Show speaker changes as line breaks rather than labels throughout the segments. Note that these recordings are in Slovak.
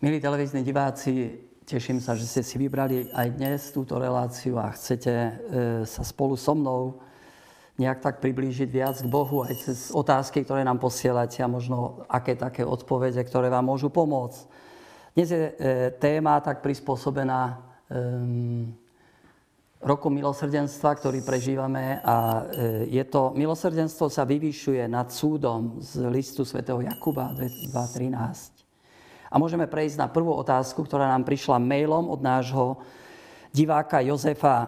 Milí televízni diváci, teším sa, že ste si vybrali aj dnes túto reláciu a chcete e, sa spolu so mnou nejak tak priblížiť viac k Bohu aj cez otázky, ktoré nám posielate a možno aké také odpovede, ktoré vám môžu pomôcť. Dnes je e, téma tak prispôsobená roku milosrdenstva, ktorý prežívame a e, je to, milosrdenstvo sa vyvyšuje nad súdom z listu svätého Jakuba 2.13. A môžeme prejsť na prvú otázku, ktorá nám prišla mailom od nášho diváka Jozefa.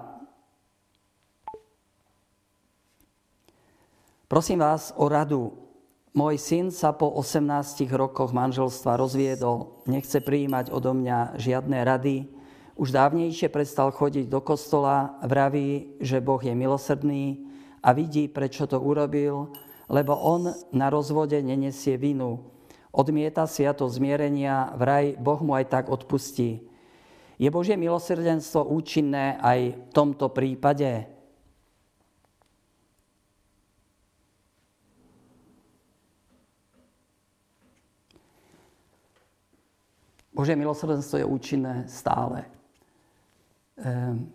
Prosím vás o radu. Môj syn sa po 18 rokoch manželstva rozviedol. Nechce prijímať odo mňa žiadne rady. Už dávnejšie prestal chodiť do kostola, vraví, že Boh je milosrdný a vidí, prečo to urobil, lebo on na rozvode nenesie vinu odmieta sviato zmierenia, vraj Boh mu aj tak odpustí. Je Božie milosrdenstvo účinné aj v tomto prípade? Božie milosrdenstvo je účinné stále. Ehm,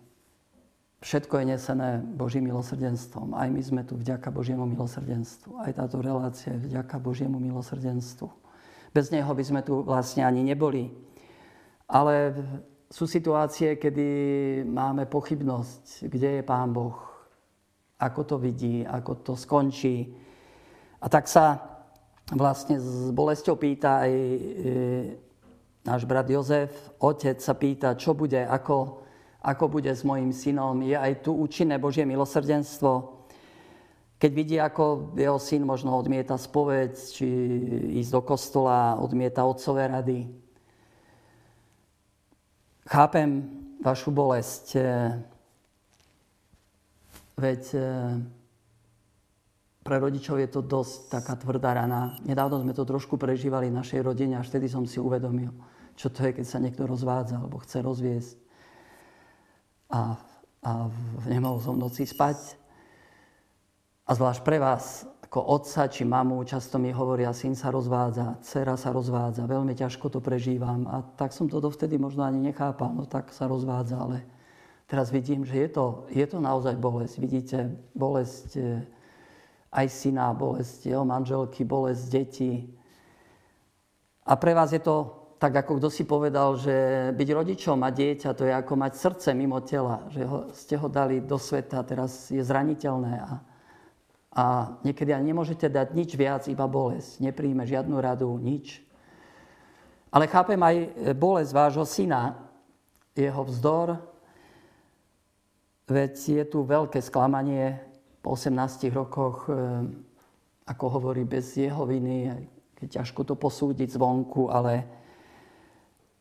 všetko je nesené Božím milosrdenstvom. Aj my sme tu vďaka Božiemu milosrdenstvu. Aj táto relácia je vďaka Božiemu milosrdenstvu. Bez neho by sme tu vlastne ani neboli. Ale sú situácie, kedy máme pochybnosť, kde je Pán Boh, ako to vidí, ako to skončí. A tak sa vlastne s bolesťou pýta aj e, náš brat Jozef, otec sa pýta, čo bude, ako, ako bude s mojim synom. Je aj tu účinné Božie milosrdenstvo, keď vidí, ako jeho syn možno odmieta spoveď, či ísť do kostola, odmieta otcové rady. Chápem vašu bolesť, eh, veď eh, pre rodičov je to dosť taká tvrdá rana. Nedávno sme to trošku prežívali v našej rodine, až vtedy som si uvedomil, čo to je, keď sa niekto rozvádza alebo chce rozviesť. A, a nemohol som v noci spať. A zvlášť pre vás, ako otca či mamu, často mi hovoria, syn sa rozvádza, dcera sa rozvádza, veľmi ťažko to prežívam. A tak som to dovtedy možno ani nechápal, no tak sa rozvádza, ale teraz vidím, že je to, je to naozaj bolesť. Vidíte, bolesť e, aj syna, bolesť jeho manželky, bolesť detí. A pre vás je to tak, ako kto si povedal, že byť rodičom a dieťa, to je ako mať srdce mimo tela, že ho, ste ho dali do sveta, teraz je zraniteľné a a niekedy ani nemôžete dať nič viac, iba bolesť. Nepríjme žiadnu radu, nič. Ale chápem aj bolesť vášho syna, jeho vzdor, veď je tu veľké sklamanie po 18 rokoch, e, ako hovorí, bez jeho viny, keď ťažko to posúdiť zvonku, ale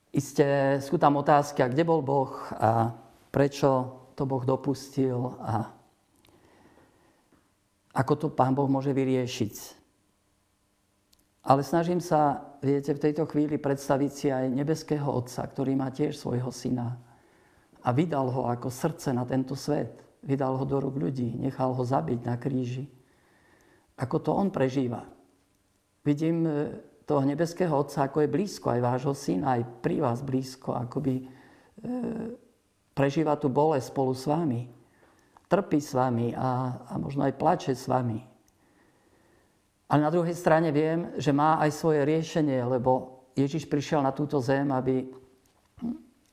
iste sú tam otázky, a kde bol Boh a prečo to Boh dopustil a ako to Pán Boh môže vyriešiť. Ale snažím sa, viete, v tejto chvíli predstaviť si aj nebeského Otca, ktorý má tiež svojho syna. A vydal ho ako srdce na tento svet. Vydal ho do rúk ľudí, nechal ho zabiť na kríži. Ako to on prežíva. Vidím e, toho nebeského Otca, ako je blízko aj vášho syna, aj pri vás blízko, by e, prežíva tú bolesť spolu s vami trpí s vami a, a možno aj plače s vami. Ale na druhej strane viem, že má aj svoje riešenie, lebo Ježiš prišiel na túto zem, aby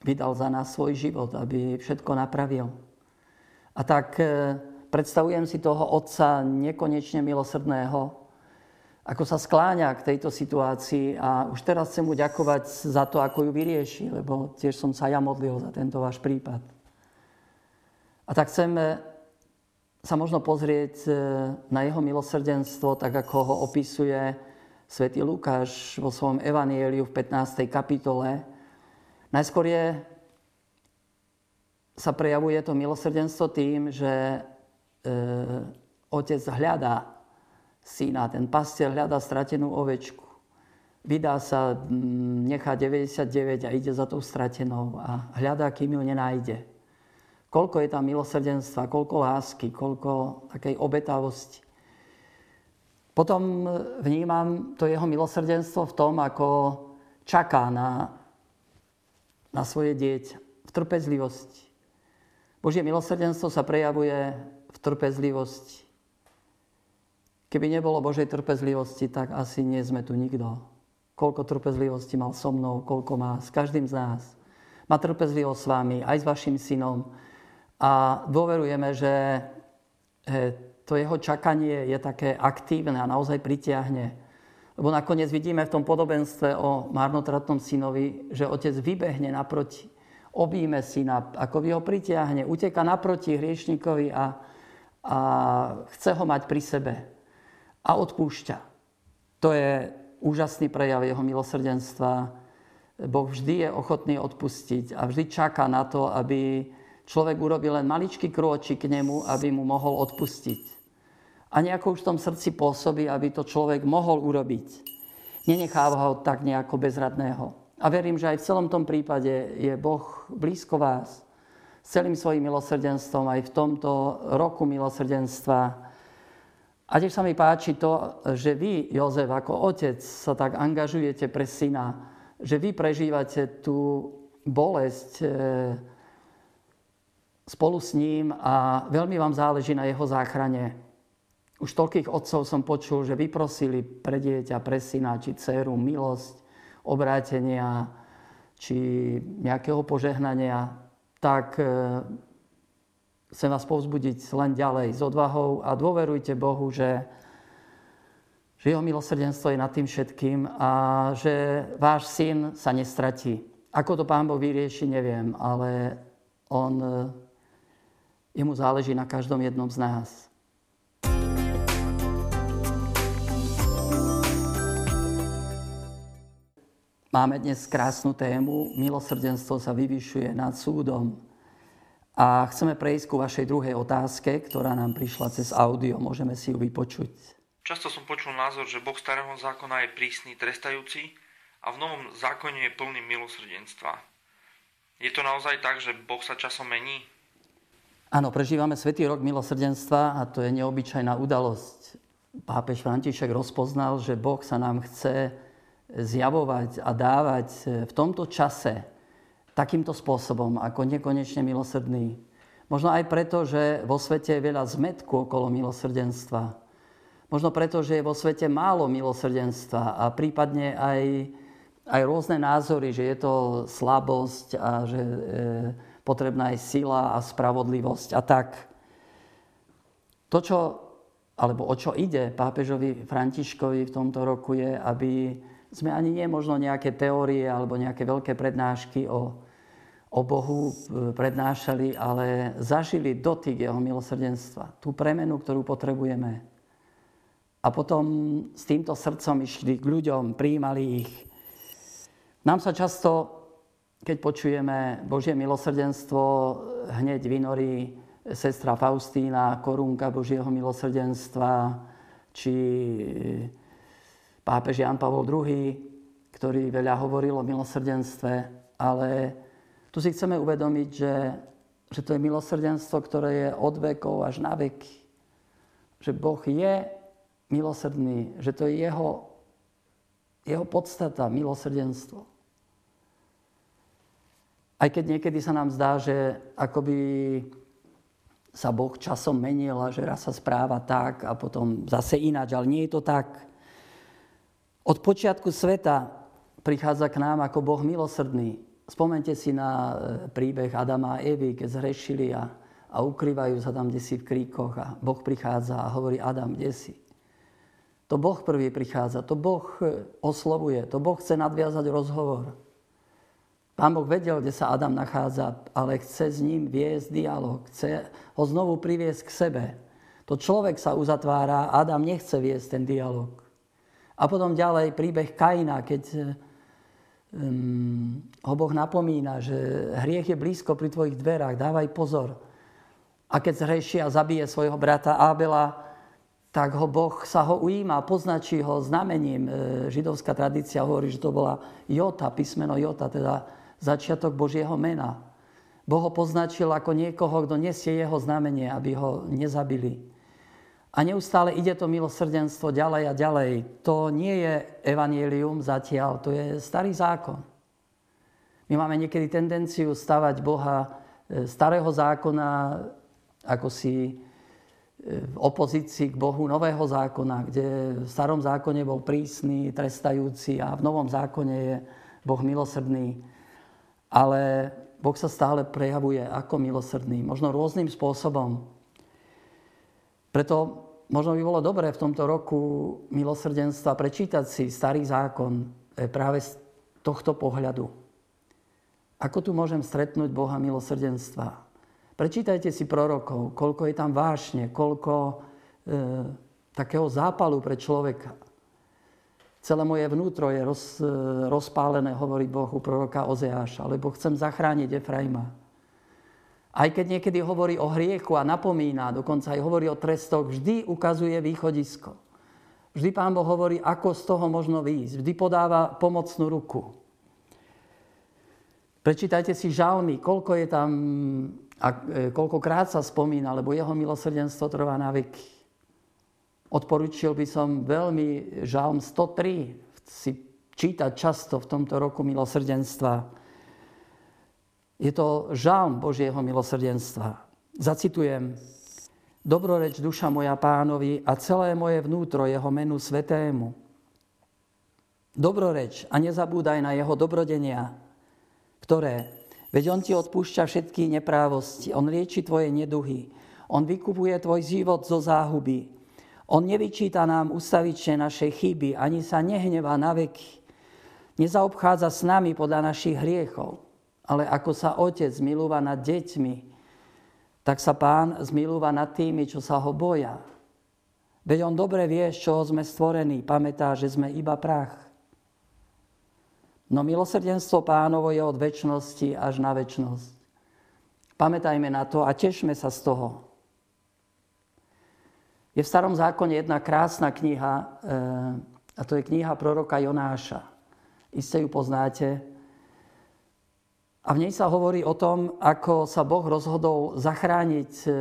vydal za nás svoj život, aby všetko napravil. A tak e, predstavujem si toho Otca nekonečne milosrdného, ako sa skláňa k tejto situácii a už teraz chcem mu ďakovať za to, ako ju vyrieši, lebo tiež som sa ja modlil za tento váš prípad. A tak chceme sa možno pozrieť e, na jeho milosrdenstvo, tak ako ho opisuje svätý Lukáš vo svojom evanieliu v 15. kapitole. Najskôr je, sa prejavuje to milosrdenstvo tým, že e, otec hľadá syna, ten pastier hľadá stratenú ovečku. Vydá sa, nechá 99 a ide za tou stratenou a hľadá, kým ju nenájde. Koľko je tam milosrdenstva, koľko lásky, koľko takej obetavosti. Potom vnímam to jeho milosrdenstvo v tom, ako čaká na na svoje dieťa v trpezlivosti. Božie milosrdenstvo sa prejavuje v trpezlivosti. Keby nebolo Božej trpezlivosti, tak asi nie sme tu nikto. Koľko trpezlivosti mal so mnou, koľko má s každým z nás. Má trpezlivosť s vami, aj s vašim synom. A dôverujeme, že to jeho čakanie je také aktívne a naozaj pritiahne. Lebo nakoniec vidíme v tom podobenstve o marnotratnom synovi, že otec vybehne naproti, obíme syna, ako ho pritiahne, uteka naproti hriešníkovi a, a chce ho mať pri sebe a odpúšťa. To je úžasný prejav jeho milosrdenstva. Boh vždy je ochotný odpustiť a vždy čaká na to, aby človek urobil len maličký krôčik k nemu, aby mu mohol odpustiť a nejako už v tom srdci pôsobí, aby to človek mohol urobiť. Nenecháva ho tak nejako bezradného. A verím, že aj v celom tom prípade je Boh blízko vás s celým svojim milosrdenstvom aj v tomto roku milosrdenstva. A tiež sa mi páči to, že vy, Jozef, ako otec sa tak angažujete pre syna, že vy prežívate tú bolesť e, spolu s ním a veľmi vám záleží na jeho záchrane. Už toľkých otcov som počul, že vyprosili pre dieťa, pre syna či dceru milosť, obrátenia či nejakého požehnania, tak e, chcem vás povzbudiť len ďalej s odvahou a dôverujte Bohu, že, že jeho milosrdenstvo je nad tým všetkým a že váš syn sa nestratí. Ako to Pán Boh vyrieši, neviem, ale on, e, jemu záleží na každom jednom z nás. Máme dnes krásnu tému. Milosrdenstvo sa vyvyšuje nad súdom. A chceme prejsť ku vašej druhej otázke, ktorá nám prišla cez audio. Môžeme si ju vypočuť.
Často som počul názor, že Boh starého zákona je prísny, trestajúci a v novom zákone je plný milosrdenstva. Je to naozaj tak, že Boh sa časom mení?
Áno, prežívame Svetý rok milosrdenstva a to je neobyčajná udalosť. Pápež František rozpoznal, že Boh sa nám chce zjavovať a dávať v tomto čase takýmto spôsobom, ako nekonečne milosrdný. Možno aj preto, že vo svete je veľa zmetku okolo milosrdenstva. Možno preto, že je vo svete málo milosrdenstva a prípadne aj, aj rôzne názory, že je to slabosť a že e, potrebná je sila a spravodlivosť a tak. To, čo, alebo o čo ide pápežovi Františkovi v tomto roku je, aby sme ani nie možno nejaké teórie alebo nejaké veľké prednášky o, o Bohu e, prednášali, ale zažili dotyk Jeho milosrdenstva, tú premenu, ktorú potrebujeme. A potom s týmto srdcom išli k ľuďom, prijímali ich. Nám sa často, keď počujeme Božie milosrdenstvo, hneď vynorí sestra Faustína, korunka Božieho milosrdenstva, či pápež Jan Pavol II, ktorý veľa hovoril o milosrdenstve, ale tu si chceme uvedomiť, že, že to je milosrdenstvo, ktoré je od vekov až na veky. Že Boh je milosrdný, že to je jeho, jeho podstata, milosrdenstvo. Aj keď niekedy sa nám zdá, že akoby sa Boh časom menil a že raz sa správa tak a potom zase ináč, ale nie je to tak. Od počiatku sveta prichádza k nám ako Boh milosrdný. Spomente si na e, príbeh Adama a Evy, keď zhrešili a, a ukrývajú sa tam desi v kríkoch a Boh prichádza a hovorí Adam, kde si? To Boh prvý prichádza, to Boh e, oslovuje, to Boh chce nadviazať rozhovor. Pán Boh vedel, kde sa Adam nachádza, ale chce s ním viesť dialog, chce ho znovu priviesť k sebe. To človek sa uzatvára, Adam nechce viesť ten dialog. A potom ďalej príbeh Kaina, keď um, ho Boh napomína, že hriech je blízko pri tvojich dverách, dávaj pozor. A keď zhreší a zabije svojho brata Abela, tak ho Boh sa ho ujíma, poznačí ho znamením. E, židovská tradícia hovorí, že to bola Jota, písmeno Jota, teda začiatok Božieho mena. Boh ho poznačil ako niekoho, kto nesie jeho znamenie, aby ho nezabili. A neustále ide to milosrdenstvo ďalej a ďalej. To nie je evanielium zatiaľ, to je starý zákon. My máme niekedy tendenciu stavať Boha e, starého zákona ako si e, v opozícii k Bohu nového zákona, kde v starom zákone bol prísny, trestajúci a v novom zákone je Boh milosrdný. Ale Boh sa stále prejavuje ako milosrdný, možno rôznym spôsobom. Preto možno by bolo dobré v tomto roku milosrdenstva prečítať si starý zákon práve z tohto pohľadu. Ako tu môžem stretnúť Boha milosrdenstva? Prečítajte si prorokov, koľko je tam vášne, koľko e, takého zápalu pre človeka. Celé moje vnútro je roz, e, rozpálené, hovorí Boh u proroka Ozeáša, lebo chcem zachrániť Efraima. Aj keď niekedy hovorí o hriechu a napomína, dokonca aj hovorí o trestoch, vždy ukazuje východisko. Vždy Pán Boh hovorí, ako z toho možno výjsť. Vždy podáva pomocnú ruku. Prečítajte si žalmy, koľko je tam, a e, koľkokrát sa spomína, lebo jeho milosrdenstvo trvá na veky. Odporučil by som veľmi žalm 103 si čítať často v tomto roku milosrdenstva. Je to žalm Božieho milosrdenstva. Zacitujem. Dobroreč duša moja pánovi a celé moje vnútro jeho menu svetému. Dobroreč a nezabúdaj na jeho dobrodenia, ktoré? Veď On ti odpúšťa všetky neprávosti, On lieči tvoje neduhy, On vykupuje tvoj život zo záhuby. On nevyčíta nám ustavične naše chyby, ani sa nehnevá na veky. Nezaobchádza s nami podľa našich hriechov, ale ako sa otec milúva nad deťmi, tak sa pán zmilúva nad tými, čo sa ho boja. Veď on dobre vie, z čoho sme stvorení, pamätá, že sme iba prach. No milosrdenstvo pánovo je od väčšnosti až na väčšnosť. Pamätajme na to a tešme sa z toho. Je v starom zákone jedna krásna kniha, eh, a to je kniha proroka Jonáša. Iste ju poznáte. A v nej sa hovorí o tom, ako sa Boh rozhodol zachrániť eh,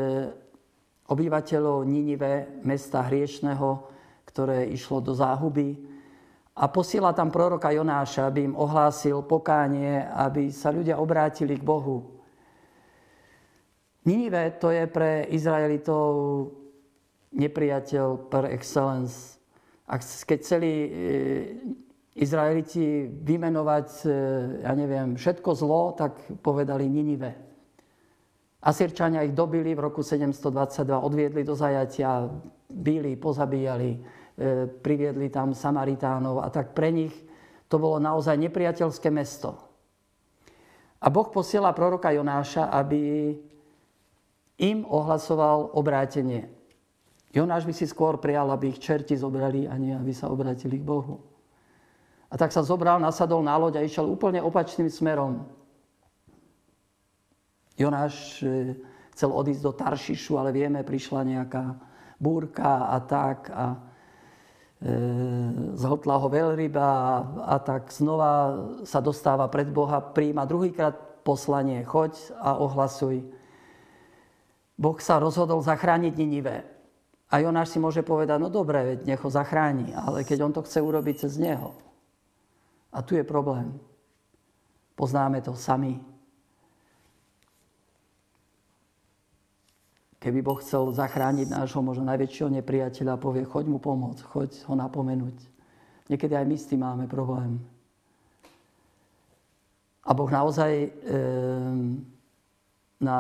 obyvateľov Ninive, mesta hriešného, ktoré išlo do záhuby a posiela tam proroka Jonáša, aby im ohlásil pokánie, aby sa ľudia obrátili k Bohu. Ninive to je pre Izraelitov nepriateľ per excellence. A keď chceli e, Izraeliti vymenovať, e, ja neviem, všetko zlo, tak povedali Ninive. Asirčania ich dobili v roku 722, odviedli do zajatia, byli, pozabíjali E, priviedli tam Samaritánov a tak pre nich to bolo naozaj nepriateľské mesto. A Boh posiela proroka Jonáša, aby im ohlasoval obrátenie. Jonáš by si skôr prijal, aby ich čerti zobrali a nie aby sa obrátili k Bohu. A tak sa zobral, nasadol na loď a išiel úplne opačným smerom. Jonáš e, chcel odísť do Taršišu, ale vieme, prišla nejaká búrka a tak. A E, zhltla ho veľryba a, a tak znova sa dostáva pred Boha, príjma druhýkrát poslanie, choď a ohlasuj. Boh sa rozhodol zachrániť Ninive. A Jonáš si môže povedať, no dobre, veď nech ho zachráni, ale keď on to chce urobiť cez neho. A tu je problém. Poznáme to sami. Keby Boh chcel zachrániť nášho možno najväčšieho nepriateľa, povie, choď mu pomôcť, choď ho napomenúť. Niekedy aj my s tým máme problém. A Boh naozaj e, na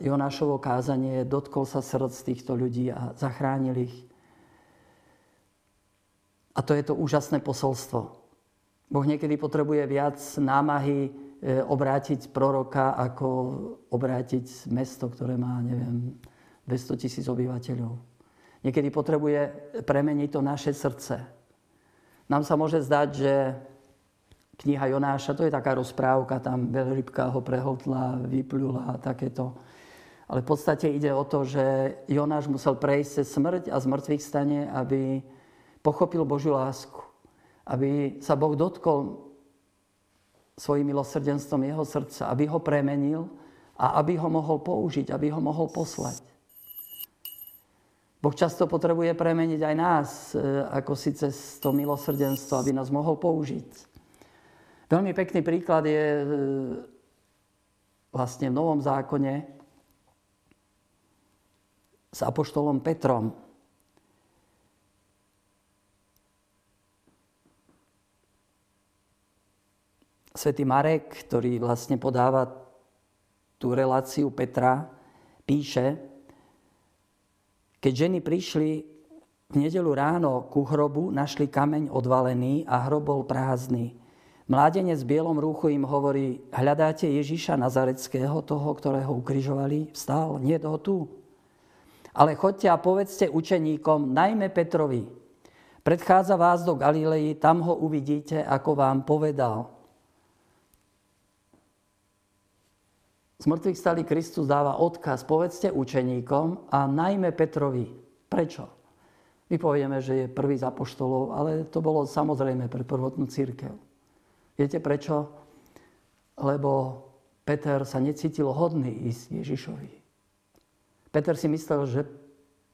Jonášovo kázanie dotkol sa srdc týchto ľudí a zachránil ich. A to je to úžasné posolstvo. Boh niekedy potrebuje viac námahy e, obrátiť proroka, ako obrátiť mesto, ktoré má, neviem, 200 tisíc obyvateľov. Niekedy potrebuje premeniť to naše srdce. Nám sa môže zdať, že kniha Jonáša, to je taká rozprávka, tam veľrybka ho prehltla, vyplula a takéto. Ale v podstate ide o to, že Jonáš musel prejsť cez smrť a z mŕtvych stane, aby pochopil Božiu lásku. Aby sa Boh dotkol svojim milosrdenstvom jeho srdca, aby ho premenil a aby ho mohol použiť, aby ho mohol poslať. Boh často potrebuje premeniť aj nás, e, ako si cez to milosrdenstvo, aby nás mohol použiť. Veľmi pekný príklad je e, vlastne v Novom zákone s apoštolom Petrom. Svetý Marek, ktorý vlastne podáva tú reláciu Petra, píše, keď ženy prišli v nedelu ráno ku hrobu, našli kameň odvalený a hrob bol prázdny. Mládenec v bielom rúchu im hovorí, hľadáte Ježiša Nazareckého, toho, ktorého ukrižovali? Vstal? Nie toho tu. Ale chodte a povedzte učeníkom, najmä Petrovi, predchádza vás do Galilei, tam ho uvidíte, ako vám povedal. z mŕtvych stali Kristus dáva odkaz, povedzte učeníkom a najmä Petrovi. Prečo? My povieme, že je prvý z apoštolov, ale to bolo samozrejme pre prvotnú církev. Viete prečo? Lebo Peter sa necítil hodný ísť Ježišovi. Peter si myslel, že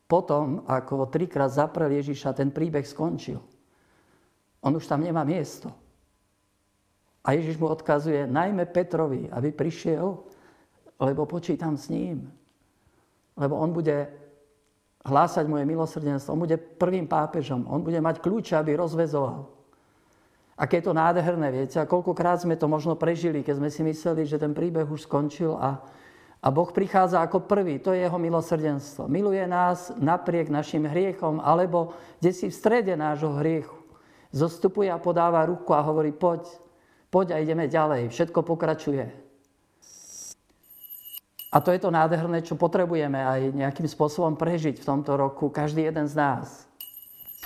potom, ako trikrát zaprel Ježiša, ten príbeh skončil. On už tam nemá miesto. A Ježiš mu odkazuje najmä Petrovi, aby prišiel lebo počítam s ním. Lebo on bude hlásať moje milosrdenstvo. On bude prvým pápežom. On bude mať kľúče, aby rozvezoval. Aké je to nádherné, viete? A koľkokrát sme to možno prežili, keď sme si mysleli, že ten príbeh už skončil a, a Boh prichádza ako prvý. To je jeho milosrdenstvo. Miluje nás napriek našim hriechom, alebo kde si v strede nášho hriechu. Zostupuje a podáva ruku a hovorí, poď, poď a ideme ďalej. Všetko pokračuje. A to je to nádherné, čo potrebujeme aj nejakým spôsobom prežiť v tomto roku, každý jeden z nás.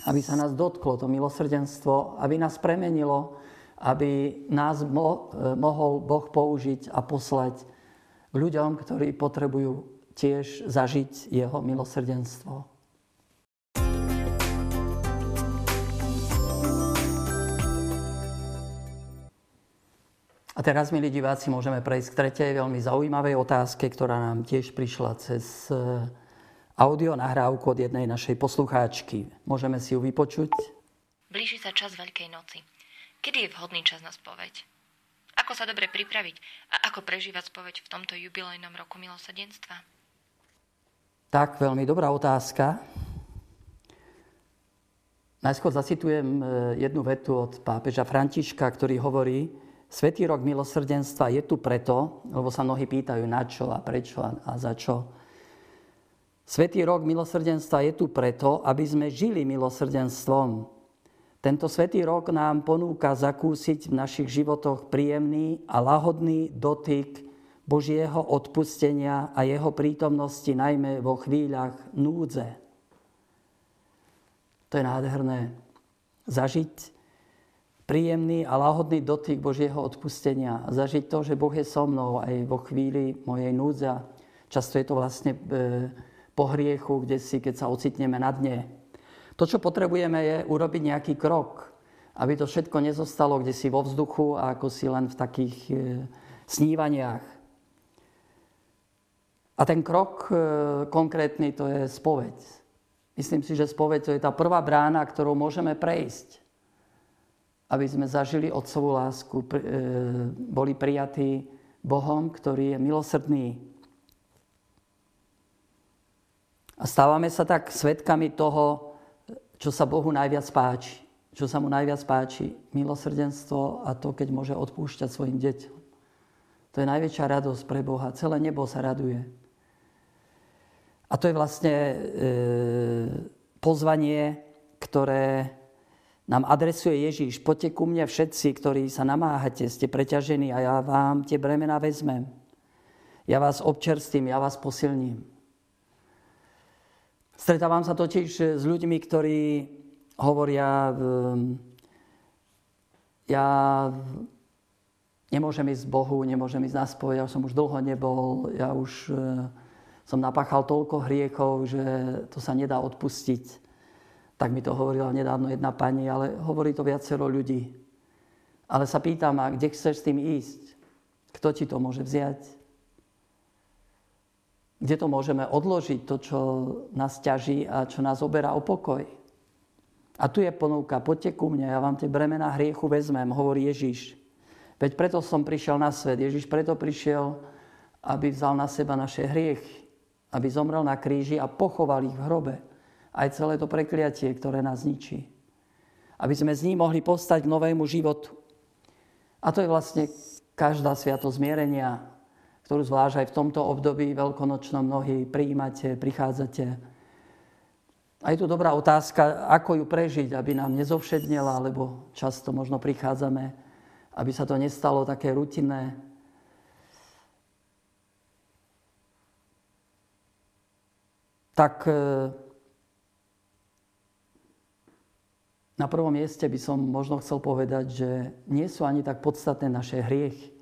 Aby sa nás dotklo to milosrdenstvo, aby nás premenilo, aby nás mo- mohol Boh použiť a poslať k ľuďom, ktorí potrebujú tiež zažiť Jeho milosrdenstvo. A teraz, milí diváci, môžeme prejsť k tretej veľmi zaujímavej otázke, ktorá nám tiež prišla cez eh, audio nahrávku od jednej našej poslucháčky. Môžeme si ju vypočuť?
Blíži sa čas Veľkej noci. Kedy je vhodný čas na spoveď? Ako sa dobre pripraviť a ako prežívať spoveď v tomto jubilejnom roku milosadenstva?
Tak, veľmi dobrá otázka. Najskôr zacitujem eh, jednu vetu od pápeža Františka, ktorý hovorí, Svetý rok milosrdenstva je tu preto, lebo sa mnohí pýtajú na čo a prečo a za čo. Svetý rok milosrdenstva je tu preto, aby sme žili milosrdenstvom. Tento svetý rok nám ponúka zakúsiť v našich životoch príjemný a lahodný dotyk Božieho odpustenia a jeho prítomnosti najmä vo chvíľach núdze. To je nádherné. Zažiť príjemný a láhodný dotyk Božieho odpustenia. Zažiť to, že Boh je so mnou aj vo chvíli mojej núdza. Často je to vlastne e, po hriechu, kde si, keď sa ocitneme na dne. To, čo potrebujeme, je urobiť nejaký krok, aby to všetko nezostalo kde si vo vzduchu a ako si len v takých e, snívaniach. A ten krok e, konkrétny to je spoveď. Myslím si, že spoveď to je tá prvá brána, ktorou môžeme prejsť aby sme zažili Otcovú lásku, e, boli prijatí Bohom, ktorý je milosrdný. A stávame sa tak svetkami toho, čo sa Bohu najviac páči. Čo sa mu najviac páči. Milosrdenstvo a to, keď môže odpúšťať svojim deťom. To je najväčšia radosť pre Boha. Celé nebo sa raduje. A to je vlastne e, pozvanie, ktoré nám adresuje Ježíš, poďte ku mne všetci, ktorí sa namáhate, ste preťažení a ja vám tie bremena vezmem. Ja vás občerstvím, ja vás posilním. Stretávam sa totiž s ľuďmi, ktorí hovoria, ehm, ja nemôžem ísť Bohu, nemôžem ísť na spoj, ja som už dlho nebol, ja už eh, som napáchal toľko hriechov, že to sa nedá odpustiť. Tak mi to hovorila nedávno jedna pani, ale hovorí to viacero ľudí. Ale sa pýtam, a kde chceš s tým ísť? Kto ti to môže vziať? Kde to môžeme odložiť, to, čo nás ťaží a čo nás oberá o pokoj? A tu je ponúka, poďte ku mne, ja vám tie bremená hriechu vezmem, hovorí Ježiš. Veď preto som prišiel na svet. Ježiš preto prišiel, aby vzal na seba naše hriechy. Aby zomrel na kríži a pochoval ich v hrobe. Aj celé to prekliatie, ktoré nás ničí. Aby sme z ní mohli postať k novému životu. A to je vlastne každá sviato zmierenia, ktorú zvlášť aj v tomto období veľkonočnom mnohí prijímate, prichádzate. A je tu dobrá otázka, ako ju prežiť, aby nám nezovšednela, lebo často možno prichádzame, aby sa to nestalo také rutinné. Tak e, na prvom mieste by som možno chcel povedať, že nie sú ani tak podstatné naše hriechy.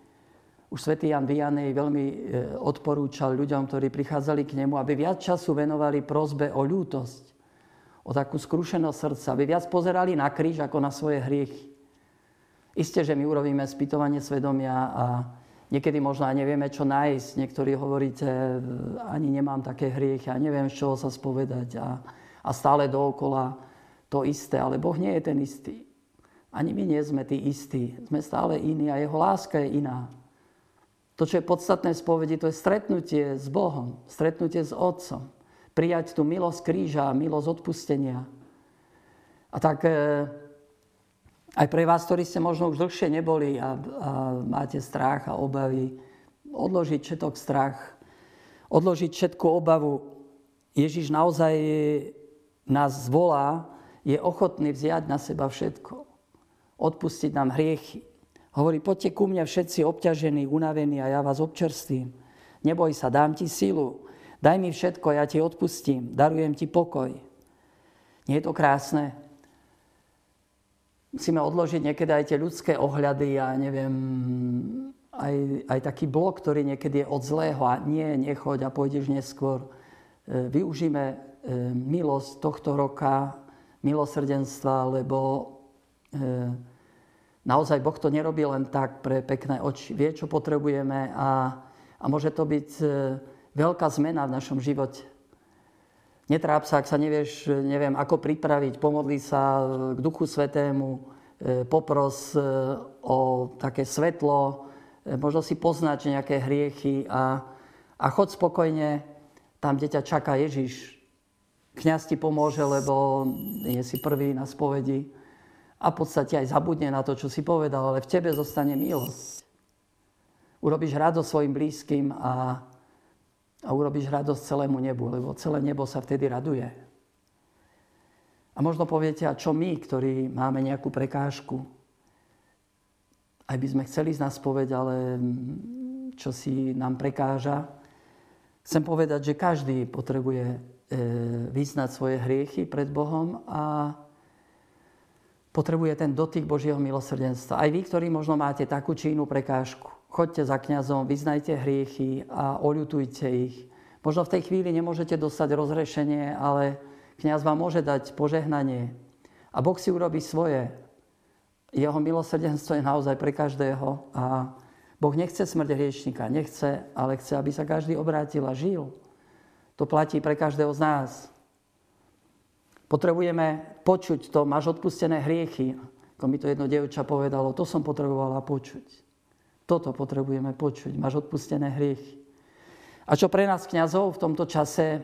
Už svätý Jan Vianej veľmi e, odporúčal ľuďom, ktorí prichádzali k nemu, aby viac času venovali prozbe o ľútosť, o takú skrušenosť srdca, aby viac pozerali na kríž ako na svoje hriechy. Isté, že my urobíme spýtovanie svedomia a niekedy možno aj nevieme, čo nájsť. Niektorí hovoríte, ani nemám také hriechy a neviem, z čoho sa spovedať a, a stále dookola to isté. Ale Boh nie je ten istý. Ani my nie sme tí istí. Sme stále iní a jeho láska je iná. To, čo je podstatné v spovedi, to je stretnutie s Bohom, stretnutie s Otcom prijať tú milosť kríža, milosť odpustenia. A tak e, aj pre vás, ktorí ste možno už dlhšie neboli a, a máte strach a obavy, odložiť všetok strach, odložiť všetku obavu. Ježiš naozaj nás zvolá, je ochotný vziať na seba všetko. Odpustiť nám hriechy. Hovorí, poďte ku mne všetci obťažení, unavení a ja vás občerstvím. Neboj sa, dám ti silu. Daj mi všetko, ja ti odpustím, darujem ti pokoj. Nie je to krásne? Musíme odložiť niekedy aj tie ľudské ohľady a neviem, aj, aj taký blok, ktorý niekedy je od zlého a nie, nechoď a pôjdeš neskôr. E, využíme e, milosť tohto roka, milosrdenstva, lebo e, naozaj Boh to nerobí len tak pre pekné oči. Vie, čo potrebujeme a, a môže to byť veľká zmena v našom živote. Netráp sa, ak sa nevieš, neviem, ako pripraviť, pomodli sa k Duchu Svetému, e, popros e, o také svetlo, e, možno si poznať nejaké hriechy a, a chod spokojne tam, kde ťa čaká Ježiš. Kňaz ti pomôže, lebo je si prvý na spovedi a v podstate aj zabudne na to, čo si povedal, ale v tebe zostane milosť. Urobíš radosť svojim blízkym a a urobíš radosť celému nebu, lebo celé nebo sa vtedy raduje. A možno poviete, a čo my, ktorí máme nejakú prekážku, aj by sme chceli z nás povedať, ale čo si nám prekáža. Chcem povedať, že každý potrebuje e, vyznať svoje hriechy pred Bohom a potrebuje ten dotyk Božieho milosrdenstva. Aj vy, ktorí možno máte takú či inú prekážku, Choďte za kňazom, vyznajte hriechy a oľutujte ich. Možno v tej chvíli nemôžete dostať rozrešenie, ale kňaz vám môže dať požehnanie. A Boh si urobí svoje. Jeho milosrdenstvo je naozaj pre každého a Boh nechce smrť hriešnika, nechce, ale chce, aby sa každý obrátil a žil. To platí pre každého z nás. Potrebujeme počuť to, máš odpustené hriechy. Ako mi to jedno dievča povedalo, to som potrebovala počuť. Toto potrebujeme počuť. Máš odpustené hriechy. A čo pre nás kňazov v tomto čase,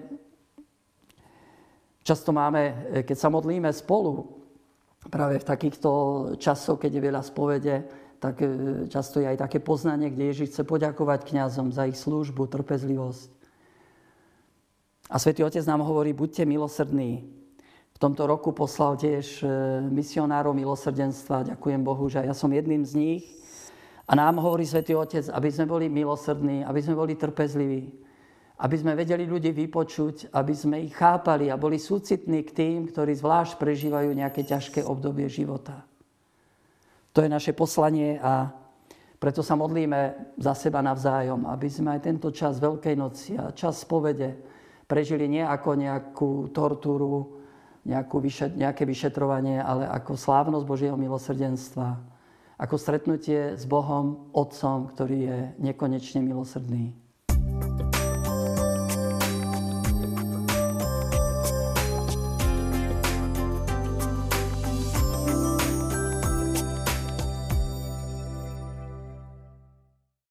často máme, keď sa modlíme spolu, práve v takýchto časoch, keď je veľa spovede, tak e, často je aj také poznanie, kde Ježiš chce poďakovať kňazom za ich službu, trpezlivosť. A Svetý Otec nám hovorí, buďte milosrdní. Tomto roku poslal tiež e, misionárov milosrdenstva. Ďakujem Bohu, že ja som jedným z nich. A nám hovorí Svetý Otec, aby sme boli milosrdní, aby sme boli trpezliví, aby sme vedeli ľudí vypočuť, aby sme ich chápali a boli súcitní k tým, ktorí zvlášť prežívajú nejaké ťažké obdobie života. To je naše poslanie a preto sa modlíme za seba navzájom, aby sme aj tento čas Veľkej noci a čas spovede prežili nie ako nejakú tortúru, nejakú vyšet, nejaké vyšetrovanie, ale ako slávnosť Božieho milosrdenstva ako stretnutie s Bohom, Otcom, ktorý je nekonečne milosrdný.